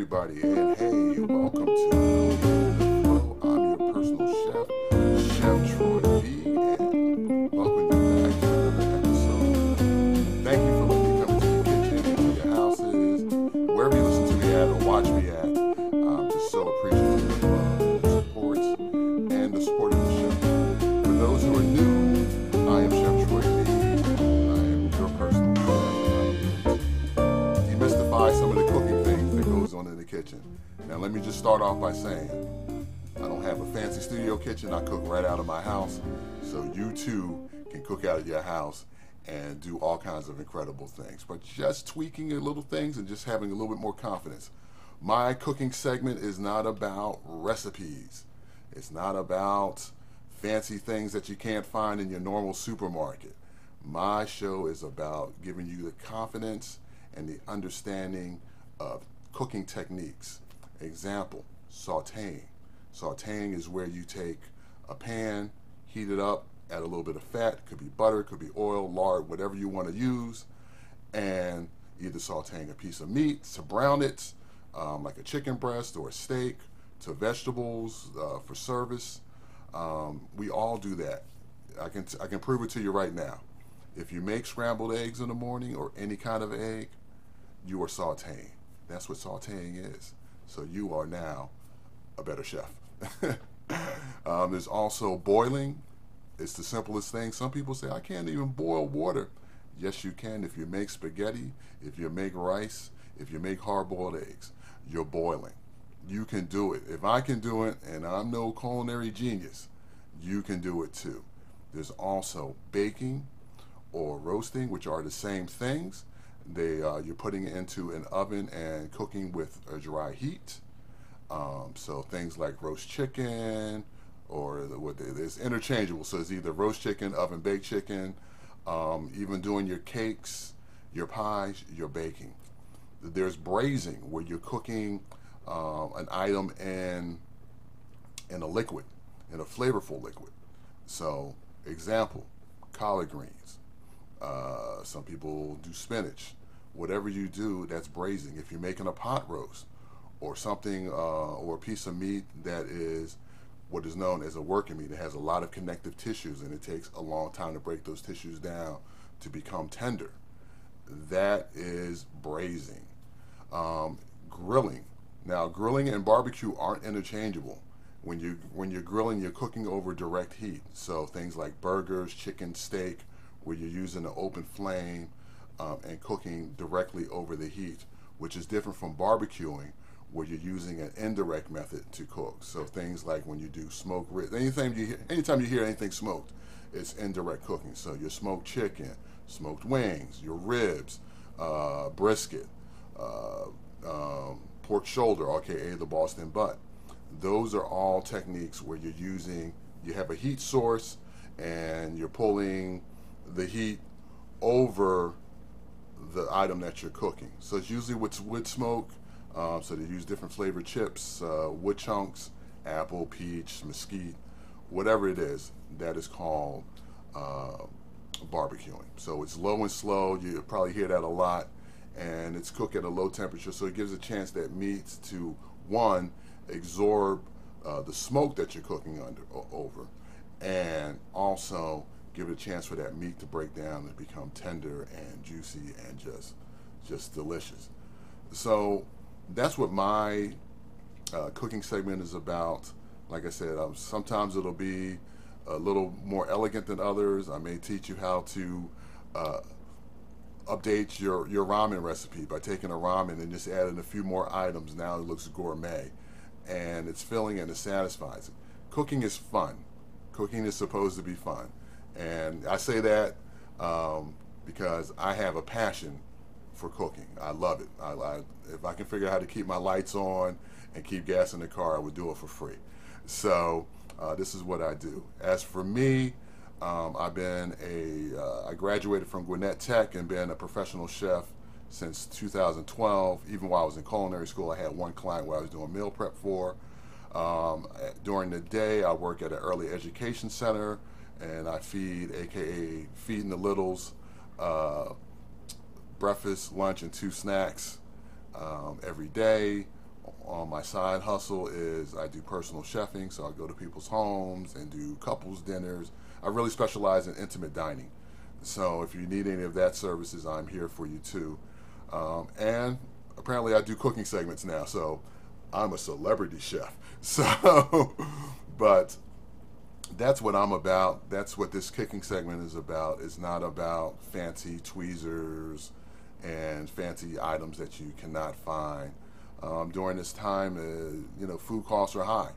everybody, and hey, welcome to. I'm your personal chef, Chef Troy and welcome back to another episode. Thank you for letting me come your kitchen, your houses, wherever you listen to me at or watch me at. On in the kitchen. Now, let me just start off by saying I don't have a fancy studio kitchen. I cook right out of my house. So you too can cook out of your house and do all kinds of incredible things. But just tweaking a little things and just having a little bit more confidence. My cooking segment is not about recipes. It's not about fancy things that you can't find in your normal supermarket. My show is about giving you the confidence and the understanding of cooking techniques. Example, sauteing. Sauteing is where you take a pan, heat it up, add a little bit of fat, could be butter, could be oil, lard, whatever you want to use, and either sauteing a piece of meat to brown it, um, like a chicken breast or a steak, to vegetables uh, for service. Um, we all do that. I can I can prove it to you right now. If you make scrambled eggs in the morning or any kind of egg, you are sauteing. That's what sauteing is. So you are now a better chef. um, there's also boiling. It's the simplest thing. Some people say, I can't even boil water. Yes, you can if you make spaghetti, if you make rice, if you make hard boiled eggs. You're boiling. You can do it. If I can do it, and I'm no culinary genius, you can do it too. There's also baking or roasting, which are the same things. They uh, you're putting it into an oven and cooking with a dry heat. Um, so things like roast chicken, or the, what they, it's interchangeable. So it's either roast chicken, oven baked chicken, um, even doing your cakes, your pies, your baking. There's braising where you're cooking um, an item in in a liquid, in a flavorful liquid. So example, collard greens. Uh, some people do spinach. Whatever you do, that's braising. If you're making a pot roast or something, uh, or a piece of meat that is what is known as a working meat, it has a lot of connective tissues and it takes a long time to break those tissues down to become tender. That is braising. Um, grilling. Now, grilling and barbecue aren't interchangeable. When you when you're grilling, you're cooking over direct heat. So things like burgers, chicken, steak, where you're using an open flame um, and cooking directly over the heat, which is different from barbecuing, where you're using an indirect method to cook. So things like when you do smoke ribs, anytime you hear, anytime you hear anything smoked, it's indirect cooking. So your smoked chicken, smoked wings, your ribs, uh, brisket, uh, um, pork shoulder, aka the Boston butt. Those are all techniques where you're using, you have a heat source and you're pulling the heat over the item that you're cooking. So it's usually with wood smoke. Um, so they use different flavored chips, uh, wood chunks, apple, peach, mesquite, whatever it is. That is called uh, barbecuing. So it's low and slow. You probably hear that a lot, and it's cooked at a low temperature. So it gives a chance that meats to one absorb uh, the smoke that you're cooking under over, and also give it a chance for that meat to break down and become tender and juicy and just just delicious. So that's what my uh, cooking segment is about. Like I said, um, sometimes it'll be a little more elegant than others. I may teach you how to uh, update your, your ramen recipe by taking a ramen and just adding a few more items. Now it looks gourmet and it's filling and it satisfies. Cooking is fun. Cooking is supposed to be fun. And I say that um, because I have a passion for cooking. I love it. I, I, if I can figure out how to keep my lights on and keep gas in the car, I would do it for free. So uh, this is what I do. As for me, um, I've been a, uh, I graduated from Gwinnett Tech and been a professional chef since 2012. Even while I was in culinary school, I had one client where I was doing meal prep for. Um, during the day, I work at an early education center and I feed, aka Feeding the Littles, uh, breakfast, lunch, and two snacks um, every day. on my side hustle is I do personal chefing, so I go to people's homes and do couples dinners. I really specialize in intimate dining. So if you need any of that services, I'm here for you too. Um, and apparently I do cooking segments now, so I'm a celebrity chef. So, but that's what I'm about. That's what this kicking segment is about. It's not about fancy tweezers and fancy items that you cannot find. Um, during this time, uh, you know, food costs are high,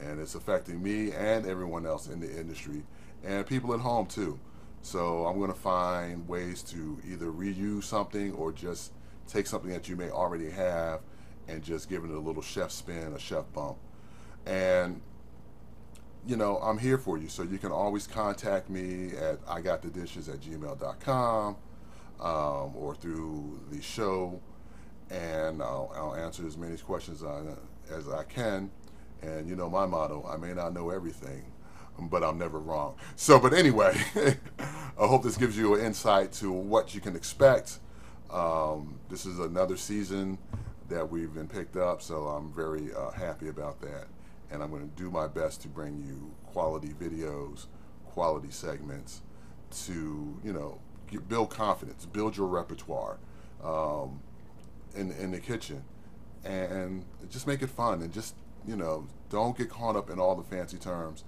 and it's affecting me and everyone else in the industry, and people at home too. So I'm going to find ways to either reuse something or just take something that you may already have and just give it a little chef spin, a chef bump. And you know, I'm here for you. So you can always contact me at I got the dishes at gmail.com um, or through the show, and I'll, I'll answer as many questions as I can. And you know, my motto I may not know everything, but I'm never wrong. So, but anyway, I hope this gives you an insight to what you can expect. Um, this is another season that we've been picked up, so I'm very uh, happy about that. And I'm going to do my best to bring you quality videos, quality segments to, you know, get, build confidence, build your repertoire um, in, in the kitchen, and just make it fun and just, you know, don't get caught up in all the fancy terms.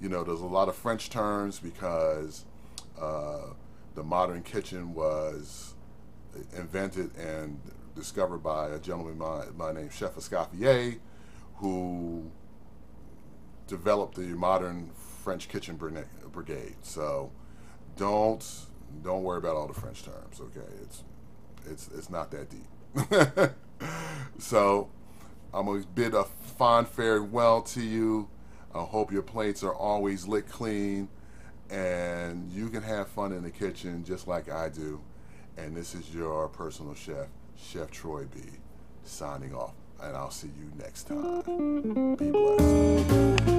You know, there's a lot of French terms because uh, the modern kitchen was invented and discovered by a gentleman by, by name Chef Escoffier, who developed the modern French kitchen brigade. So don't don't worry about all the French terms. Okay, it's it's it's not that deep. so I'm gonna bid a fond farewell to you. I hope your plates are always lit clean and you can have fun in the kitchen just like I do. And this is your personal chef, Chef Troy B, signing off. And I'll see you next time. Be blessed.